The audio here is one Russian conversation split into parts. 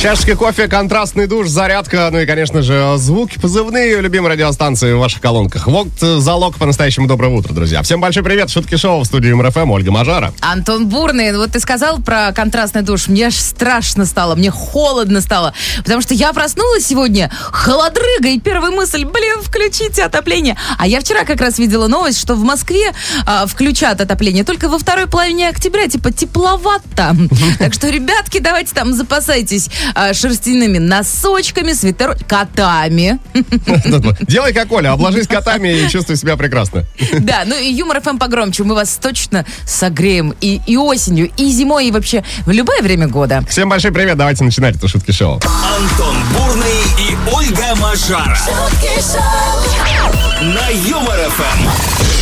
Чашечка кофе, контрастный душ, зарядка, ну и, конечно же, звуки позывные любимой радиостанции в ваших колонках. Вот э, залог по-настоящему доброго утра, друзья. Всем большой привет, шутки шоу в студии Юмор ФМ, Ольга Мажара. Антон Бурный, вот ты сказал про контрастный душ. Мне аж страшно стало, мне холодно стало. Потому что я проснулась сегодня холодрыга, и первая мысль, блин, включите отопление. А я вчера как раз видела новость, что в Москве а, включат отопление только во второй половине октября, типа тепловато. Так что, ребятки, давайте там запасайтесь шерстяными носочками, свитер, котами. Делай как Оля, обложись котами и чувствуй себя прекрасно. Да, ну и юмор ФМ погромче. Мы вас точно согреем и, и осенью, и зимой, и вообще в любое время года. Всем большой привет, давайте начинать это шутки шоу. Антон Бурный и Ольга Мажара шутки шоу, на Юмор ФМ.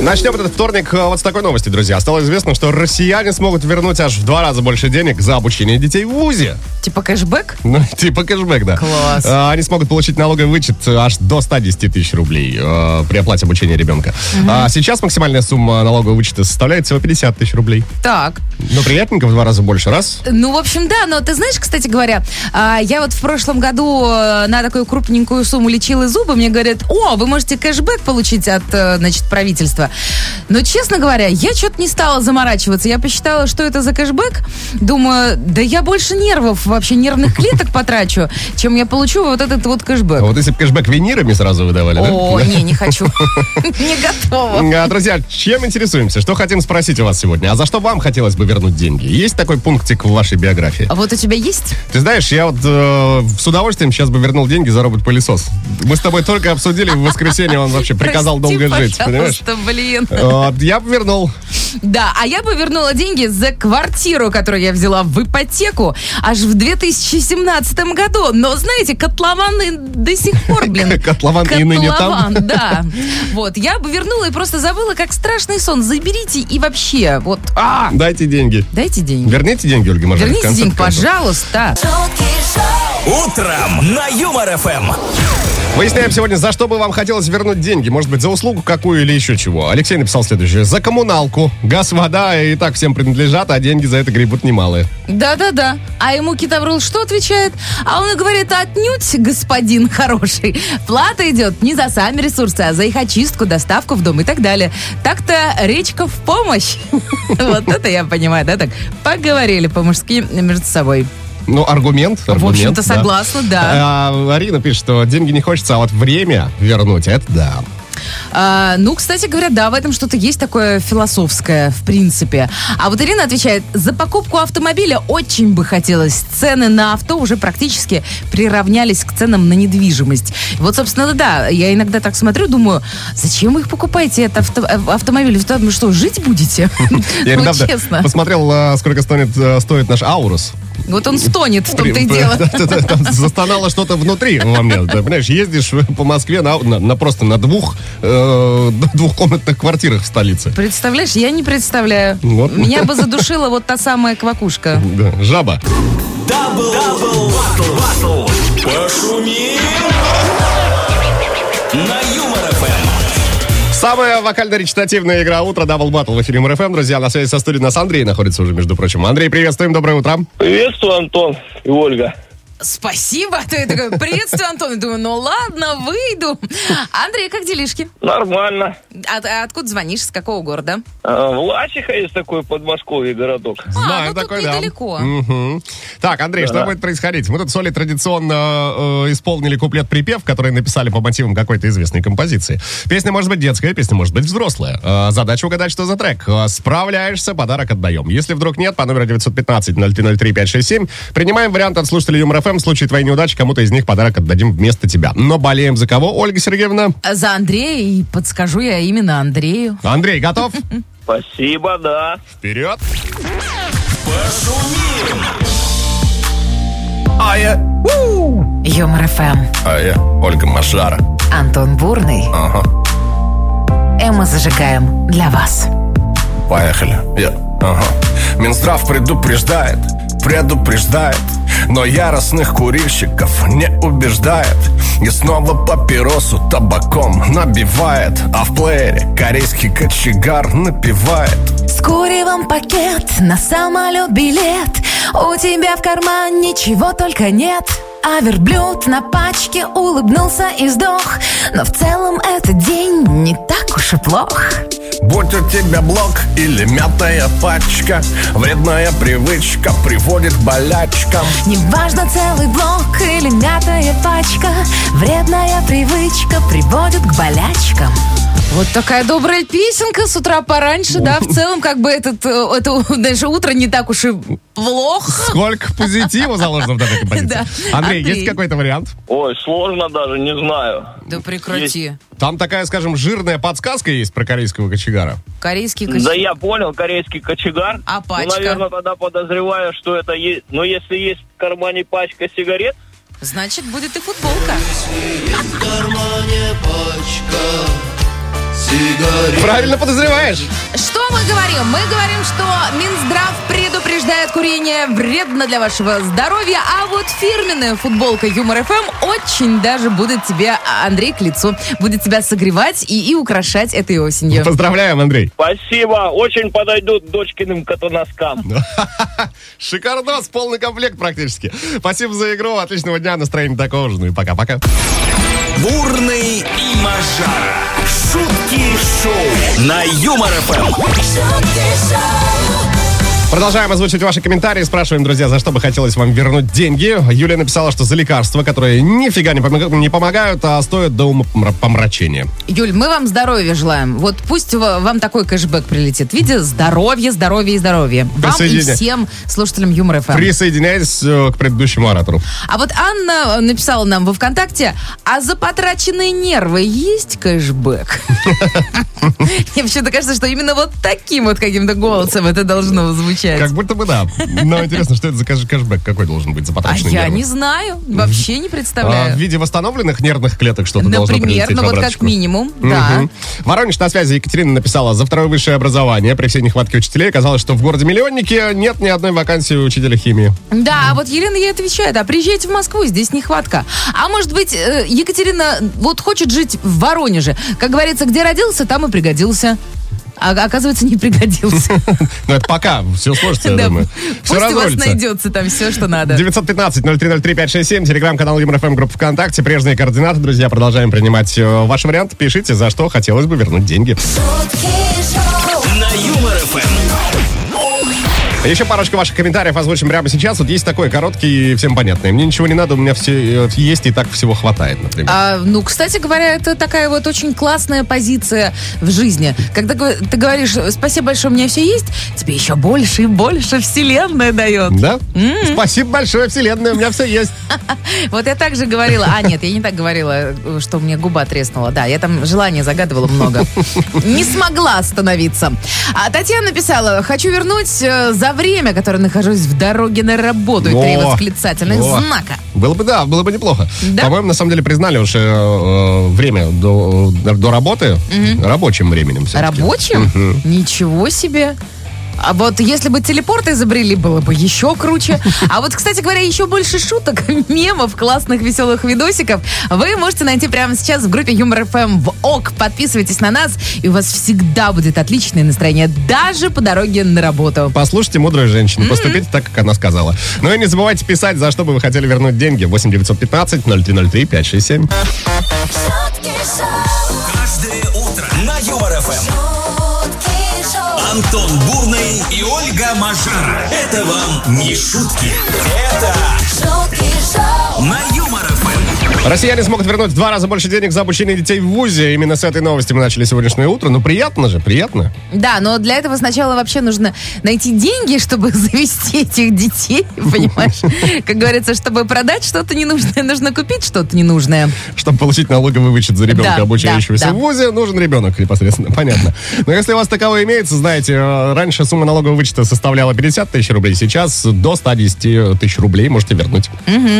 Начнем этот вторник э, вот с такой новости, друзья. Стало известно, что россияне смогут вернуть аж в два раза больше денег за обучение детей в ВУЗе. Типа кэшбэк? Ну, типа кэшбэк, да. Класс. А, Они смогут получить налоговый вычет э, аж до 110 тысяч рублей э, при оплате обучения ребенка. А сейчас максимальная сумма налогового вычета составляет всего 50 тысяч рублей. Так. Но приятненько в два раза больше. Раз. Ну, в общем, да, но ты знаешь, кстати говоря, а, я вот в прошлом году э, на такую крупненькую сумму лечила зубы, мне говорят, о, вы можете кэшбэк получить от, э, значит, правительства. Но, честно говоря, я что-то не стала заморачиваться. Я посчитала, что это за кэшбэк. Думаю, да я больше нервов, вообще нервных клеток потрачу, чем я получу вот этот вот кэшбэк. А Вот если бы кэшбэк винирами сразу выдавали, да? О, не, не хочу. Не готова. А, Друзья, чем интересуемся? Что хотим спросить у вас сегодня? А за что вам хотелось бы вернуть деньги? Есть такой пунктик в вашей биографии? А вот у тебя есть? Ты знаешь, я вот э, с удовольствием сейчас бы вернул деньги за робот-пылесос. Мы с тобой только обсудили в воскресенье, он вообще приказал долго жить, понимаешь? блин. Э, Я бы вернул. Да, а я бы вернула деньги за квартиру, которую я взяла в ипотеку аж в 2017 году. Но, знаете, котлован и до сих пор, блин. Котлован и ныне там. Котлован, да. Вот, я бы вернула и просто забыла, как страшный сон. Заберите и вообще, вот, а, Дайте деньги. дайте деньги. Верните деньги, Ольга Верните деньги, пожалуйста. Утром на Юмор ФМ. Выясняем сегодня, за что бы вам хотелось вернуть деньги. Может быть, за услугу какую или еще чего. Алексей написал следующее. За коммуналку. Газ, вода и так всем принадлежат, а деньги за это гребут немалые. Да-да-да. А ему Китаврул что отвечает? А он и говорит, отнюдь, господин хороший. Плата идет не за сами ресурсы, а за их очистку, доставку в дом и так далее. Так-то речка в помощь. Вот это я понимаю, да, так поговорили по-мужски между собой. Ну, аргумент. В аргумент, общем-то, да. согласна, да. А, Арина пишет, что деньги не хочется, а вот время вернуть, это да. А, ну, кстати говоря, да, в этом что-то есть такое философское, в принципе. А вот Ирина отвечает, за покупку автомобиля очень бы хотелось. Цены на авто уже практически приравнялись к ценам на недвижимость. Вот, собственно, да, я иногда так смотрю, думаю, зачем вы их покупаете, это авто, э, автомобиль? Вы что, жить будете? Я недавно посмотрел, а, сколько а, стоит наш Аурус. Вот он стонет, в том-то и дело. застонало что-то внутри во мне. Понимаешь, ездишь по Москве на, просто на двух э, двухкомнатных квартирах в столице. Представляешь, я не представляю. Меня бы задушила вот та самая квакушка. Жаба. Дабл, дабл, battle, battle. Пошумим. На. Самая вокально-речитативная игра утра Double Battle в эфире Юмор ФМ. Друзья, на связи со студией нас Андрей находится уже, между прочим. Андрей, приветствуем, доброе утро. Приветствую, Антон и Ольга. Спасибо. Ты такой, приветствую, Антон. Я думаю, ну ладно, выйду. Андрей, как делишки? Нормально. От- а откуда звонишь? С какого города? А, Власиха есть такой Подмосковье городок. а, ну тут недалеко. Мгм. Так, Андрей, что Да. будет происходить? Мы тут с Олей традиционно э, исполнили куплет-припев, который написали по мотивам какой-то известной композиции. Песня может быть детская, песня может быть взрослая. Э, задача угадать, что за трек. Э, справляешься, подарок отдаем. Если вдруг нет, по номеру 915-0303-567 принимаем вариант от слушателей Юмор ФМ. В случае твоей неудачи кому-то из них подарок отдадим вместо тебя. Но болеем за кого, Ольга Сергеевна? За Андрея, и подскажу я именно Андрею. Андрей, готов? Спасибо, да. Вперед! А я... Юмор ФМ. А я Ольга Машара. Антон Бурный. Ага. И мы зажигаем для вас. Поехали. Я... Ага. Минздрав предупреждает, предупреждает Но яростных курильщиков не убеждает. И снова папиросу табаком набивает А в плеере корейский кочегар напевает. С куревом пакет, на самолет билет. У тебя в кармане чего только нет. А верблюд на пачке улыбнулся и сдох. Но в целом этот день не так уж и плох Будь у тебя блок или мятая пачка Вредная привычка приводит к болячкам. Неважно целый блок или мятая пачка Вредная привычка приводит к болячкам. Вот такая добрая песенка с утра пораньше, да, в целом как бы этот, э, это даже утро не так уж и плохо. Сколько позитива заложено в данной композиции. Да. Андрей, есть какой-то вариант? Ой, сложно даже, не знаю. Да прекрати. Там такая, скажем, жирная подсказка есть про корейского кочегара. Корейский Да костюм. я понял, корейский кочегар. А пачка? Ну, наверное, тогда подозреваю, что это есть. Но если есть в кармане пачка сигарет, Значит, будет и футболка. Правильно подозреваешь. Что мы говорим? Мы говорим, что Минздрав предупреждает курение вредно для вашего здоровья, а вот фирменная футболка Юмор ФМ очень даже будет тебе, Андрей, к лицу, будет тебя согревать и, и украшать этой осенью. Поздравляем, Андрей. спасибо. Очень подойдут дочкиным котоноскам. Шикардос, полный комплект практически. Спасибо за игру, отличного дня, настроения такого же. Ну и пока-пока. Бурный и Мажара. Шутки шоу на Юмор ФМ. шутки шоу, Продолжаем озвучивать ваши комментарии. Спрашиваем, друзья, за что бы хотелось вам вернуть деньги. Юлия написала, что за лекарства, которые нифига не, помога- не помогают, а стоят до умопомрачения. Юль, мы вам здоровья желаем. Вот пусть ва- вам такой кэшбэк прилетит в виде здоровья, здоровья и здоровья. Вам и всем слушателям Юмор ФМ. Присоединяюсь э, к предыдущему оратору. А вот Анна э, написала нам во ВКонтакте, а за потраченные нервы есть кэшбэк? Мне почему-то кажется, что именно вот таким вот каким-то голосом это должно звучать. Как будто бы да. Но интересно, что это за кэш- кэшбэк какой должен быть за А потраченные я нервы? не знаю, вообще не А, представляю. в виде восстановленных нервных клеток что-то должно Например, ну вот как минимум, да. Мгм. Воронеж на связи. Екатерина написала, за второе высшее образование при всей нехватке учителей оказалось, что в городе-миллионнике нет ни одной вакансии учителя химии. Да, а вот Елена ей отвечает, а приезжайте в Москву, здесь нехватка. А может быть, э, Екатерина вот хочет жить в Воронеже. Как говорится, где родился, там и пригодился. А оказывается, не пригодился. Но это пока. Все сложится, я думаю. Все Пусть у вас найдется там все, что надо. 915-0303-567, телеграм-канал Юмор ФМ, группа ВКонтакте, прежние координаты. Друзья, продолжаем принимать э, ваши варианты. Пишите, за что хотелось бы вернуть деньги. На Юмор ФМ. Еще парочка ваших комментариев озвучим прямо сейчас. Вот есть такой короткий и всем понятный. Мне ничего не надо, у меня все э, есть и так всего хватает, например. А, ну, кстати говоря, это такая вот очень классная позиция в жизни. Когда ты говоришь, спасибо большое, у меня все есть, тебе еще больше и больше вселенная дает. Да? Спасибо большое, Вселенная, у меня все есть. Вот я так же говорила. А, нет, я не так говорила, что мне губа треснула. Да, я там желание загадывала много. Не смогла остановиться. А Татьяна написала, хочу вернуть э, за время, которое нахожусь в дороге на работу. И три восклицательных о. знака. Было бы, да, было бы неплохо. Да? По-моему, на самом деле признали уже э, время до, до работы рабочим временем. все-таки. Рабочим? Ничего себе. А вот если бы телепорты изобрели, было бы еще круче. А вот, кстати говоря, еще больше шуток, мемов, классных, веселых видосиков вы можете найти прямо сейчас в группе Юмор ФМ в ОК. Подписывайтесь на нас, и у вас всегда будет отличное настроение, даже по дороге на работу. Послушайте мудрую женщину, поступите так, как она сказала. Ну и не забывайте писать, за что бы вы хотели вернуть деньги. 8 915 0303 567. шутки шоу, Каждое утро на Юмор ФМ. Антон Бурный и Ольга Мажара. Это вам не шутки. Это шутки шоу, на Юмор. Россияне смогут вернуть в два раза больше денег за обучение детей в ВУЗе. Именно с этой новости мы начали сегодняшнее утро. Ну, приятно же, приятно. Да, но для этого сначала вообще нужно найти деньги, чтобы завести этих детей, понимаешь? Как говорится, чтобы продать что-то ненужное, нужно купить что-то ненужное. Чтобы получить налоговый вычет за ребенка, Да, обучающегося да, да. в ВУЗе, нужен ребенок непосредственно, понятно. Но если у вас таковой имеется, знаете, э, раньше сумма налогового вычета составляла 50 тысяч рублей, сейчас до 110 тысяч рублей можете вернуть.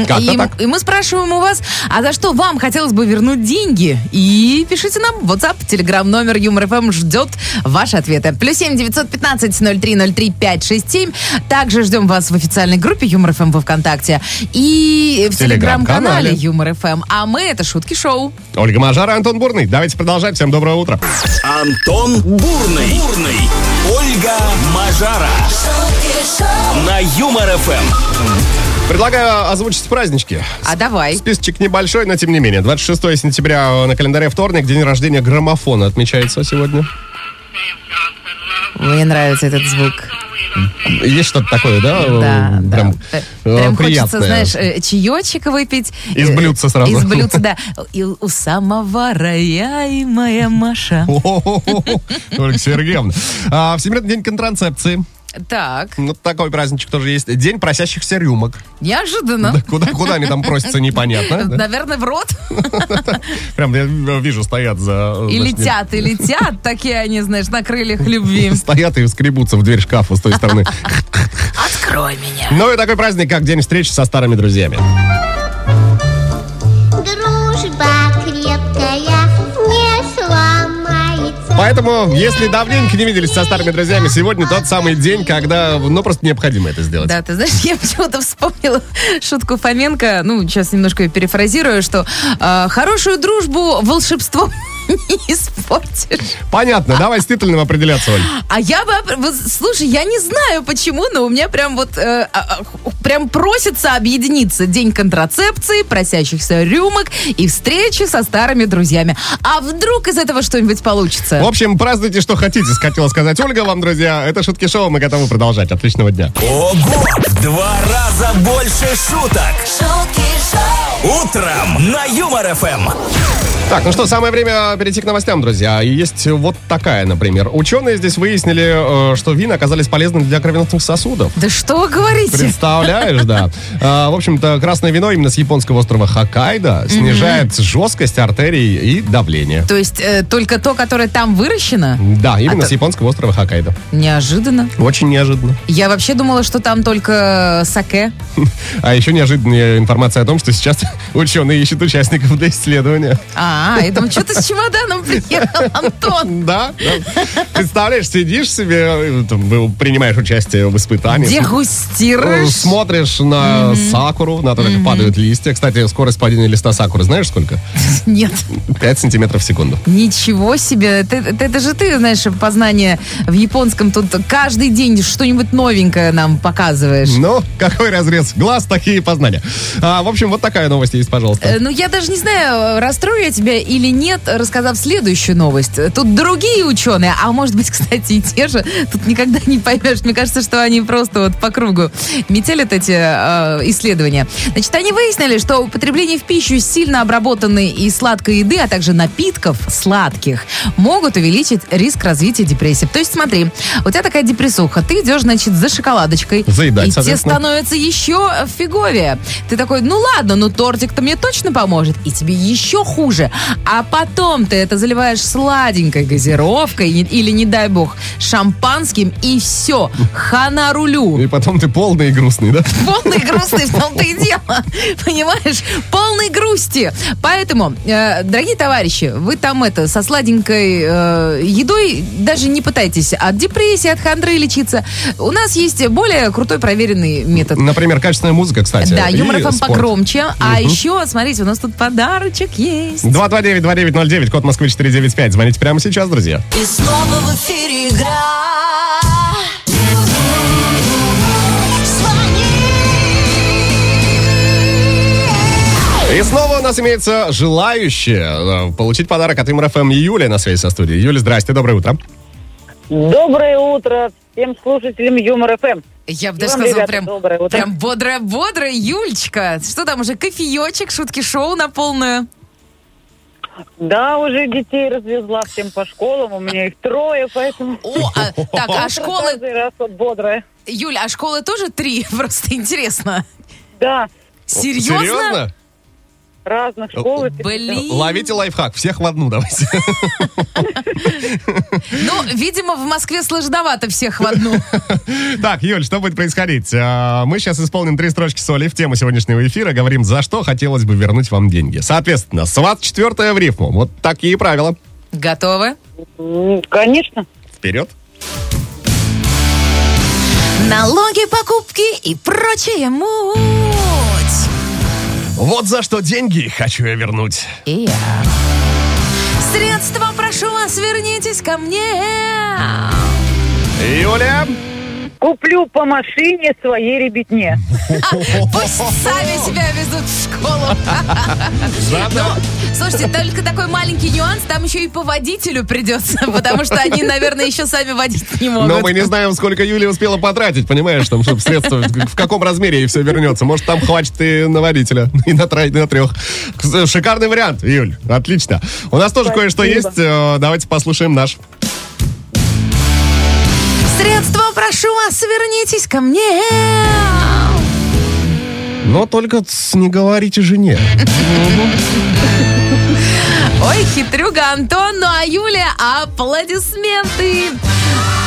Как-то и, так. и мы спрашиваем у вас, А за что вам хотелось бы вернуть деньги? И пишите нам в WhatsApp, Telegram номер Юмор ФМ ждет ваши ответы. Плюс семь девятьсот пятнадцать ноль три ноль три пять шесть семь. Также ждем вас в официальной группе Юмор ФМ во ВКонтакте и в Телеграм-канале. телеграм-канале Юмор ФМ. А мы это шутки шоу. Ольга Мажара, Антон Бурный. Давайте продолжать. Всем доброго утра. Антон Бурный. Бурный. Ольга Мажара. шутки шоу, На Юмор ФМ. Предлагаю озвучить празднички. А давай. Списочек небольшой, но тем не менее. 26 сентября на календаре вторник, день рождения граммофона отмечается сегодня. Мне нравится этот звук. Есть что-то такое, да? Да, Э, да. Прям, Э, э, Прям хочется, приятное. знаешь, э, чаечек выпить. Из блюдца сразу. Из блюдца, да. И у самовара я и моя Маша. Ольга Сергеевна. А, Всемирный день контрацепции. Так, Ну, такой праздничек тоже есть. День просящихся рюмок. неожиданно. Да Куда, куда они там просятся, непонятно. да? Наверное, в рот. Прям я вижу, стоят за... И значит, летят, и летят. Такие они, знаешь, на крыльях любви. Стоят и скребутся в дверь шкафа с той стороны. Открой меня. Ну и такой праздник, как День встречи со старыми друзьями. Поэтому, если давненько не виделись со старыми друзьями, сегодня тот самый день, когда, ну, просто необходимо это сделать. Да, ты знаешь, я почему-то вспомнила шутку Фоменко, ну, сейчас немножко перефразирую, что э, хорошую дружбу волшебством не испортишь. Понятно, давай с титульным определяться, Оль. А я бы, слушай, я не знаю почему, но у меня прям вот, э, а, а, прям просится объединиться День контрацепции, просящихся рюмок и встречи со старыми друзьями. А вдруг из этого что-нибудь получится? В общем, празднуйте, что хотите, хотела сказать Ольга вам, друзья. Это шутки шоу, мы готовы продолжать. Отличного дня. Ого! В два раза больше шуток. шутки Утром на Юмор ФМ. Так, ну что, самое время перейти к новостям, друзья. И есть вот такая, например. Ученые здесь выяснили, э, что вина оказались полезными для кровеносных сосудов. Да что вы говорите? Представляешь, да. А, В общем-то, красное вино именно с японского острова Хоккайдо снижает жесткость артерий и давление. То есть э, только то, которое там выращено? Да, именно А с японского острова Хоккайдо. Неожиданно. Очень неожиданно. Я вообще думала, что там только саке. А еще неожиданная информация о том, что сейчас ученые ищут участников для исследования. А, я думаю, что ты с чемоданом приехал, Антон? Да, да. Представляешь, сидишь себе, там, принимаешь участие в испытании. Дегустируешь? Смотришь на сакуру, на то, как падают листья. Кстати, скорость падения листа сакуры знаешь сколько? Нет. 5 сантиметров в секунду. Ничего себе. Это, это- это же ты, знаешь, познание в японском. Тут каждый день что-нибудь новенькое нам показываешь. Ну, какой разрез глаз, такие познания. А, в общем, вот такая новость есть, пожалуйста. Э, Ну, я даже не знаю, расстрою я тебя или нет, рассказав следующую новость. Тут другие ученые, а может быть, кстати, и те же, тут никогда не поймешь. Мне кажется, что они просто вот по кругу метелят эти э, исследования. Значит, они выяснили, что употребление в пищу сильно обработанной и сладкой еды, а также напитков сладких, могут увеличить риск развития депрессии. То есть, смотри, у тебя такая депрессуха, ты идешь, значит, за шоколадочкой. Заедать, и тебе становится еще фиговее. Ты такой, ну ладно, ну тортик-то мне точно поможет. И тебе еще хуже. А потом ты это заливаешь сладенькой газировкой и- или, не дай бог, шампанским, и все. Хана рулю. И потом ты полный и грустный, да? Полный грустный, в том-то и дело. Понимаешь? Полной грусти. Поэтому, э, дорогие товарищи, вы там это, со сладенькой э, едой даже не пытайтесь от депрессии, от хандры лечиться. У нас есть более крутой проверенный метод. Например, качественная музыка, кстати. Да, и юмор ФМ спорт. погромче. А еще, смотрите, у нас тут подарочек есть. 229-2909, код Москвы 495. Звоните прямо сейчас, друзья. и снова в эфире игра. И снова у нас имеется желающие э, получить подарок от МРФМ Юлия на связи со студией. Юля, здрасте, доброе утро. Доброе утро всем слушателям Юмор ФМ. Я бы даже вам, сказала, ребята, прям, доброе утро. прям бодрая-бодрая Юлечка. Что там уже, кофеечек, шутки-шоу на полную? Да, уже детей развезла всем по школам, у меня их трое, поэтому... О, а, так, а школы, раз вот бодрая. Юля, а школы тоже три? Просто интересно. Да, Серьезно? Разных школ. Блин. Ловите лайфхак, всех в одну давайте. Ну, видимо, в Москве сложновато всех в одну. Так, Юль, что будет происходить? А, Мы сейчас исполним три строчки соли в тему сегодняшнего эфира. Говорим, за что хотелось бы вернуть вам деньги. Соответственно, сват четвертая в рифму. Вот такие правила. Готовы? Конечно. Вперед. Налоги, покупки и прочее муть. Вот за что деньги хочу я вернуть. И я. Средства, прошу вас, вернитесь ко мне. Юля. Куплю по машине своей ребятне. Пусть сами себя везут в школу. Жадно. Слушайте, только такой маленький нюанс, там еще и по водителю придется, потому что они, наверное, еще сами водить не могут. Но мы не знаем, сколько Юлия успела потратить, понимаешь, там, чтобы средства, в каком размере ей все вернется. Может, там хватит и на водителя, и на, троих, и на трех. Шикарный вариант, Юль, отлично. У нас тоже кое-что есть, э, давайте послушаем наш. Средства, прошу вас, вернитесь ко мне. Но только не говорите жене. Ой, хитрюга Антон, ну а Юля, аплодисменты.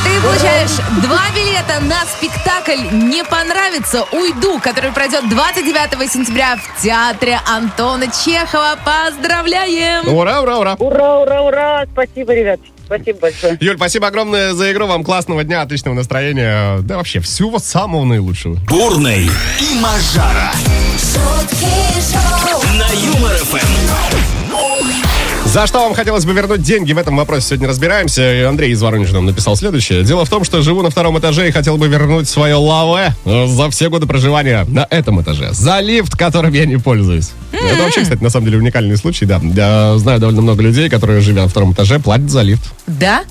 Ты получаешь два билета на спектакль «Не понравится, уйду», который пройдет 29 сентября в театре Антона Чехова. Поздравляем! Ура, ура, ура. Ура, ура, ура. Спасибо, ребят. Спасибо большое. Юль, спасибо огромное за игру. Вам классного дня, отличного настроения. Да вообще, всего самого наилучшего. Бурный и Мажара шутки шоу, на Юмор ФМ. За что вам хотелось бы вернуть деньги? В этом вопросе сегодня разбираемся. И Андрей из Воронежа нам написал следующее. Дело в том, что живу на втором этаже и хотел бы вернуть свое лаве за все годы проживания на этом этаже. За лифт, которым я не пользуюсь. Это вообще, кстати, на самом деле уникальный случай, да. Я знаю довольно много людей, которые, живя на втором этаже, платят за лифт. Да?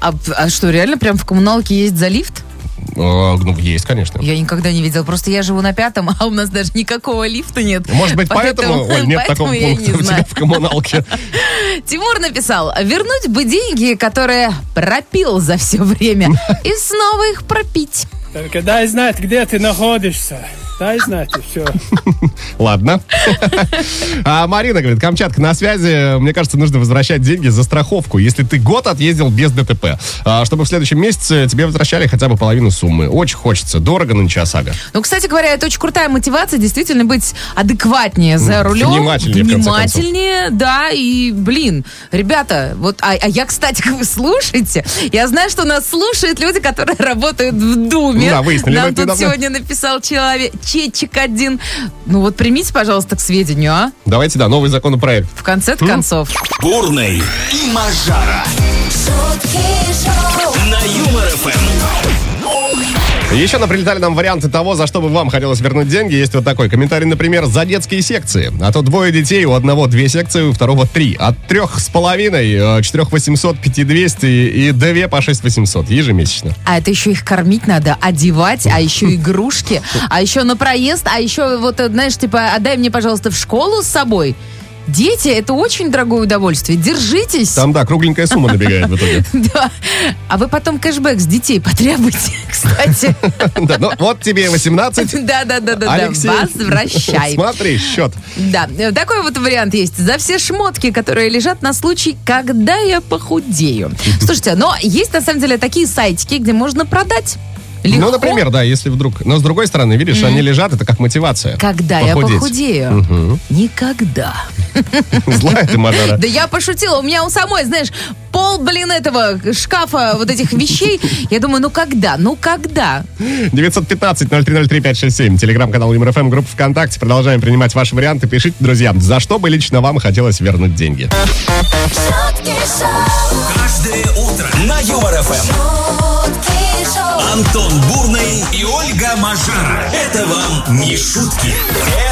А, а что, реально прям в коммуналке есть за лифт? Э, Ну, есть, конечно. Я никогда не видела. Просто я живу на пятом, а у нас даже никакого лифта нет. Может быть, поэтому, Оль, нет поэтому такого пункта не у тебя в коммуналке. Тимур написал, вернуть бы деньги, которые пропил за все время, и снова их пропить. Только дай знать, где ты находишься. Дай знать, и все. Ладно. А Марина говорит, Камчатка на связи. Мне кажется, нужно возвращать деньги за страховку, если ты год отъездил без ДТП. А, Чтобы в следующем месяце тебе возвращали хотя бы половину суммы. Очень хочется. Дорого нынче ОСАГО. Ну, кстати говоря, это очень крутая мотивация действительно быть адекватнее за рулем. внимательнее. Внимательнее, да, и, блин, ребята, вот, а, а я, кстати, как вы слушаете, я знаю, что нас слушают люди, которые работают в Думе. Да, выяснили мы Нам тут недавно. сегодня написал человек, Чечик один. Ну вот примите, пожалуйста, к сведению, а? Давайте, да, новый законопроект. В конце концов. Бурный и Мажара шутки шоу, на Юмор ФМ. Еще нам прилетали нам варианты того, за что бы вам хотелось вернуть деньги. Есть вот такой комментарий, например, за детские секции. А то двое детей, у одного две секции, у второго три. От трех с половиной, э, четырех восемьсот, пяти двести и две по шесть восемьсот ежемесячно. А это еще их кормить надо, одевать, а еще игрушки, а еще на проезд, а еще вот, э, знаешь, типа, отдай мне, пожалуйста, в школу с собой. Дети, это очень дорогое удовольствие. Держитесь. Там, да, кругленькая сумма набегает в итоге. Да. А вы потом кэшбэк с детей потребуйте, кстати. Да, ну, вот тебе 18. Да, да, да, да, да. Алексей, Возвращай. Смотри, счет. Да, э, такой вот вариант есть. За все шмотки, которые лежат на случай, когда я похудею. Слушайте, но есть на самом деле такие сайтики, где можно продать. Легко. Ну, например, да, если вдруг... Но с другой стороны, видишь, они лежат, это как мотивация. Когда я Похудеть. похудею? Никогда. Злая ты, Мажара. Да я пошутила, у меня у самой, знаешь, пол, блин, этого шкафа вот этих вещей. Я думаю, ну когда, ну когда? 915-0303-567. Телеграм-канал Юмор ФМ, группа ВКонтакте. Продолжаем принимать ваши варианты. Пишите, друзья, за что бы лично вам хотелось вернуть деньги. Каждое утро на Юмор ФМ. шутки шоу, Антон Бурный и Ольга Мажара. Это вам не шутки.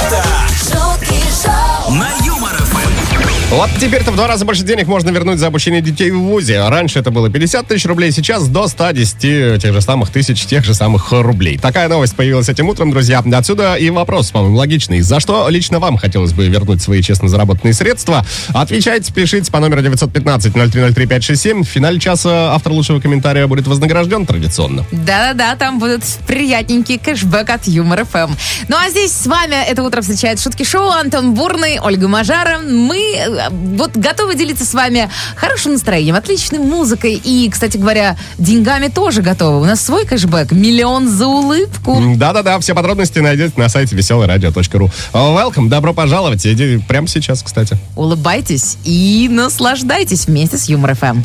Это шутки шоу, на Юмор ФМ. Вот теперь-то в два раза больше денег можно вернуть за обучение детей в ВУЗе. Раньше это было 50 тысяч рублей, сейчас до 110 тех же самых тысяч, тех же самых рублей. Такая новость появилась этим утром, друзья. Отсюда и вопрос, по-моему, логичный. За что лично вам хотелось бы вернуть свои честно заработанные средства? Отвечайте, пишите по номеру 915-0303-567. В финале часа автор лучшего комментария будет вознагражден традиционно. Да-да-да, там будет приятненький кэшбэк от Юмор ФМ. Ну а здесь с вами это утро встречает шутки шоу Антон Бурный, Ольга Мажара. Мы э, вот готовы делиться с вами хорошим настроением, отличной музыкой и, кстати говоря, деньгами тоже готовы. У нас свой кэшбэк. Миллион за улыбку. Да-да-да, все подробности найдете на сайте веселорадио.ру. Welcome, добро пожаловать. Иди прямо сейчас, кстати. Улыбайтесь и наслаждайтесь вместе с Юмор ФМ.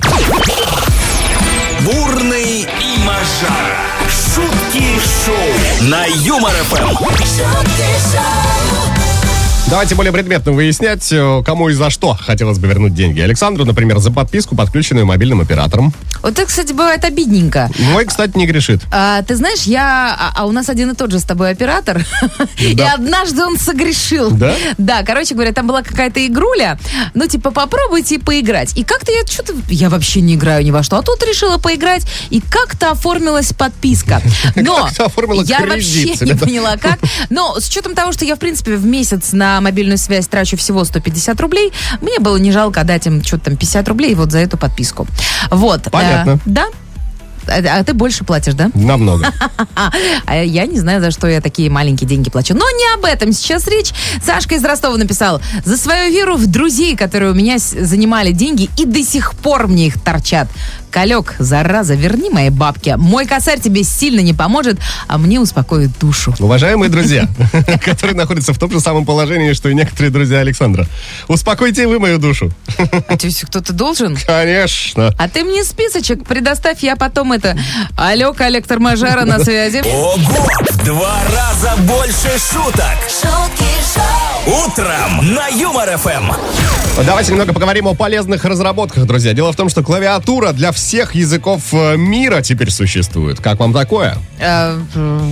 Бурный и Мажара. Шутки шоу на Юмор ФМ. шутки шоу, Давайте более предметно выяснять, э, кому и за что хотелось бы вернуть деньги. Александру, например, за подписку, подключенную мобильным оператором. Вот это, кстати, бывает обидненько. Мой, кстати, не грешит. А, ты знаешь, я... А, а у нас один и тот же с тобой оператор. И однажды он согрешил. Да? Да, короче говоря, там была какая-то игруля. Ну, типа, попробуйте поиграть. И как-то я что-то... Я вообще не играю ни во что. А тут решила поиграть. И как-то оформилась подписка. Но я вообще не да. поняла, как. Но с учетом того, что я, в принципе, в месяц на мобильную связь трачу всего 150 рублей, мне было не жалко отдать им что-то там 50 рублей вот за эту подписку. Вот. Понятно. Э, Да. А, а ты больше платишь, да? Намного. А я не знаю, за что я такие маленькие деньги плачу. Но не об этом сейчас речь. Сашка из Ростова написал. За свою веру в друзей, которые у меня занимали деньги, и до сих пор мне их торчат. Калек, зараза, верни мои бабки. Мой косарь тебе сильно не поможет, а мне успокоит душу. Уважаемые друзья, которые находятся в том же самом положении, что и некоторые друзья Александра, успокойте вы мою душу. А есть кто-то должен? Конечно. А ты мне списочек предоставь, я потом это... Алло, коллектор Мажара на связи. Ого! В два раза больше шуток. шутки шоу, Утром на Юмор ФМ. Давайте немного поговорим о полезных разработках, друзья. Дело в том, что клавиатура для всех языков э, мира теперь существует. Как вам такое? Э,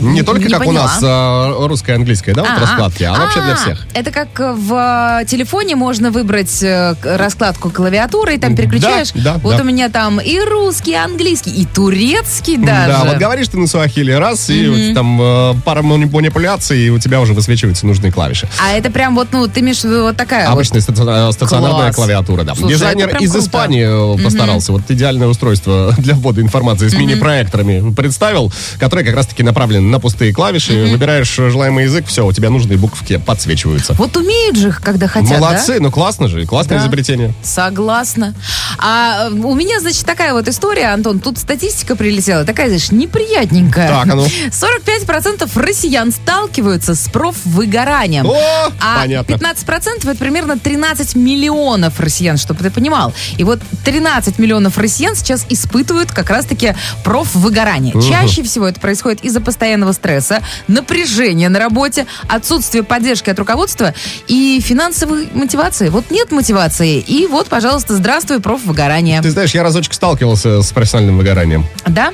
Не только как у нас э, русская и английская, да, вот А, раскладки, а вообще для всех. Это как в э, телефоне можно выбрать раскладку клавиатуры, и там переключаешь. да, вот да. у меня там и русский, и английский, и турецкий даже. Да, вот говоришь ты на суахили раз, и вот там э, пара мани- манипуляций, и у тебя уже высвечиваются нужные клавиши. А это прям вот, ну, ты имеешь вот такая вот. Обычная стациона- стационарная Класс. клавиатура, да. Слушай, Дизайнер прям из круто. Испании э, постарался. Вот идеальное устройство для ввода информации с мини-проекторами представил, которое как раз-таки направлено на пустые клавиши. Выбираешь э, желаемый язык, все, у тебя нужные буковки подсвечиваются. Вот умеют же, когда хотят, Молодцы, ну классно же, классное Да. изобретение. да? Согласна. А э, у меня, значит, такая вот история, Антон, тут статистика прилетела, такая, знаешь, неприятненькая. Так, а ну. 45% россиян сталкиваются с профвыгоранием. О, А понятно. 15% это примерно 13 миллионов россиян, чтобы ты понимал. И вот 13 миллионов россиян сейчас испытывают как раз-таки профвыгорание. Чаще всего это происходит из-за постоянного стресса, напряжения на работе, отсутствия поддержки от руководства и финансовой мотивации. Вот нет мотивации, и вот, пожалуйста, здравствуй, профвыгорание. Ты знаешь, я разочек сталкивался с профессиональным выгоранием. Да?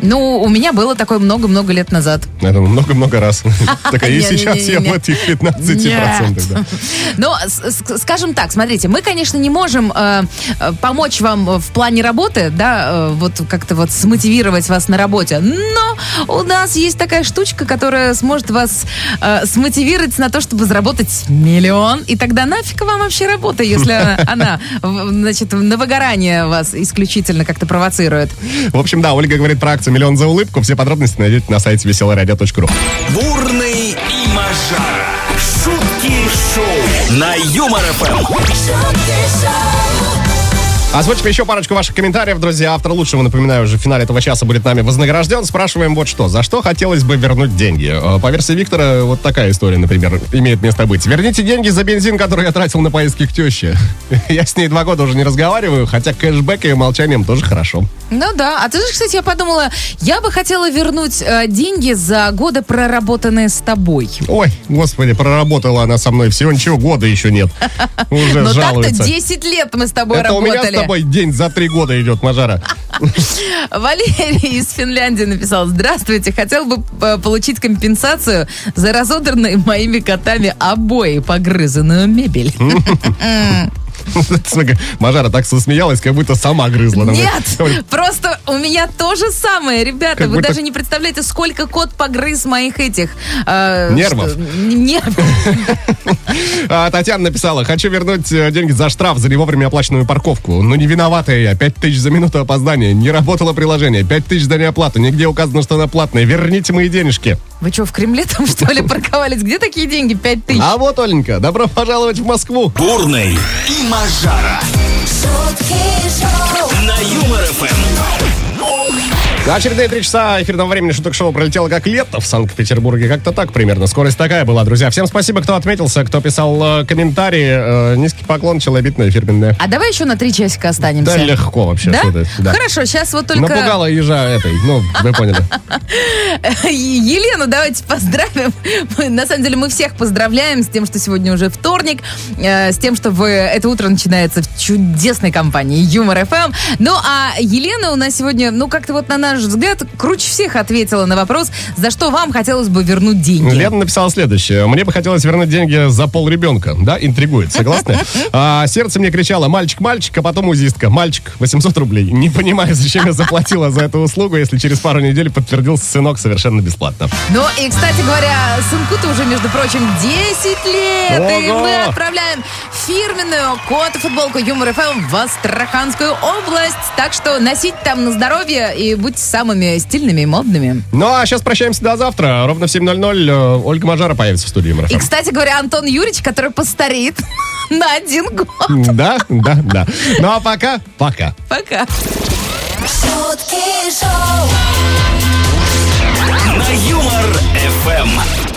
Ну, у меня было такое много-много лет назад. Это много-много раз. Такая, и сейчас я в этих 15%. да. Но, с- с- скажем так, смотрите, мы, конечно, не можем э, э, помочь вам в плане работы, да, э, вот как-то вот смотивировать вас на работе, но у нас есть такая штучка, которая сможет вас смотивировать на то, чтобы заработать миллион, и тогда нафиг вам вообще работа, если она, значит, на выгорание вас исключительно как-то провоцирует. В общем, да, Ольга говорит про акцию «Миллион за улыбку». Все подробности найдете на сайте веселорадио.ру. Бурный и Мажара. Шутки шоу на Юмор ФМ. шутки шоу, Озвучим еще парочку ваших комментариев, друзья. Автор лучшего, напоминаю, уже в финале этого часа будет нами вознагражден. Спрашиваем вот что. За что хотелось бы вернуть деньги? Э, По версии Виктора, вот такая история, например, имеет место быть. Верните деньги за бензин, который я тратил на поездки к теще. Я с ней два года уже не разговариваю, хотя кэшбэк и молчанием тоже хорошо. Ну да, а ты же, кстати, я подумала, я бы хотела вернуть э, деньги за годы, проработанные с тобой. Ой, господи, проработала она со мной всего ничего, года еще нет. Уже Но так-то жалуется. 10 лет мы с тобой Это у меня работали. с тобой день за три года идет, Мажара. Валерий из Финляндии написал, здравствуйте, хотел бы э, получить компенсацию за разодранные моими котами обои, погрызанную мебель. Мажара так засмеялась, как будто сама грызла. Нет, просто у меня то же самое, ребята. Как Вы будто- даже не представляете, сколько кот погрыз моих этих... э, Нервов. что- Нервов. А, Татьяна написала, хочу вернуть э, деньги за штраф за невовремя оплаченную парковку. Но не виновата я. Пять тысяч за минуту опоздания. Не работало приложение. Пять тысяч за неоплату. Нигде указано, что она платная. Верните мои денежки. Вы что, в Кремле там, что ли, парковались? Где такие деньги? Пять тысяч? А вот, Оленька, добро пожаловать в Москву. Бурный и Мажара шутки шоу, на Юмор ФМ. Очередные три часа эфирного времени шуток шоу пролетело как лето в Санкт-Петербурге. Как-то так примерно. Скорость такая была, друзья. Всем спасибо, кто отметился, кто писал э, комментарии. Э, низкий поклон, челобитное, фирменное. А давай еще на три часика останемся. Да, легко вообще. Да? да. Хорошо, сейчас вот только... Напугала ежа этой. Ну, вы поняли. Елену давайте поздравим. На самом деле мы всех поздравляем с тем, что сегодня уже вторник, э, с тем, что вы, это утро начинается в чудесной компании Юмор ФМ. Ну а Елена у нас сегодня, ну как-то вот на наш взгляд, круче всех ответила на вопрос, за что вам хотелось бы вернуть деньги. Лена написала следующее. Мне бы хотелось вернуть деньги за пол ребенка. Да, интригует, согласны? А, сердце мне кричало, мальчик, мальчик, а потом узистка. Мальчик, 800 рублей. Не понимаю, зачем я заплатила за эту услугу, если через пару недель подтвердился сынок совершенно бесплатно. Ну и, кстати говоря, сынку-то уже, между прочим, 10 лет. И Ого! мы отправляем фирменную кот-футболку Юмор ФМ в Астраханскую область. Так что носить там на здоровье и будьте самыми стильными и модными. Ну, а сейчас прощаемся до завтра. Ровно в 7.00 э, Ольга Мажара появится в студии Марафон. И, кстати говоря, Антон Юрьевич, который постарит на один год. Да, да, да. Ну, а пока, пока. Пока. Шутки шоу. На Юмор-ФМ.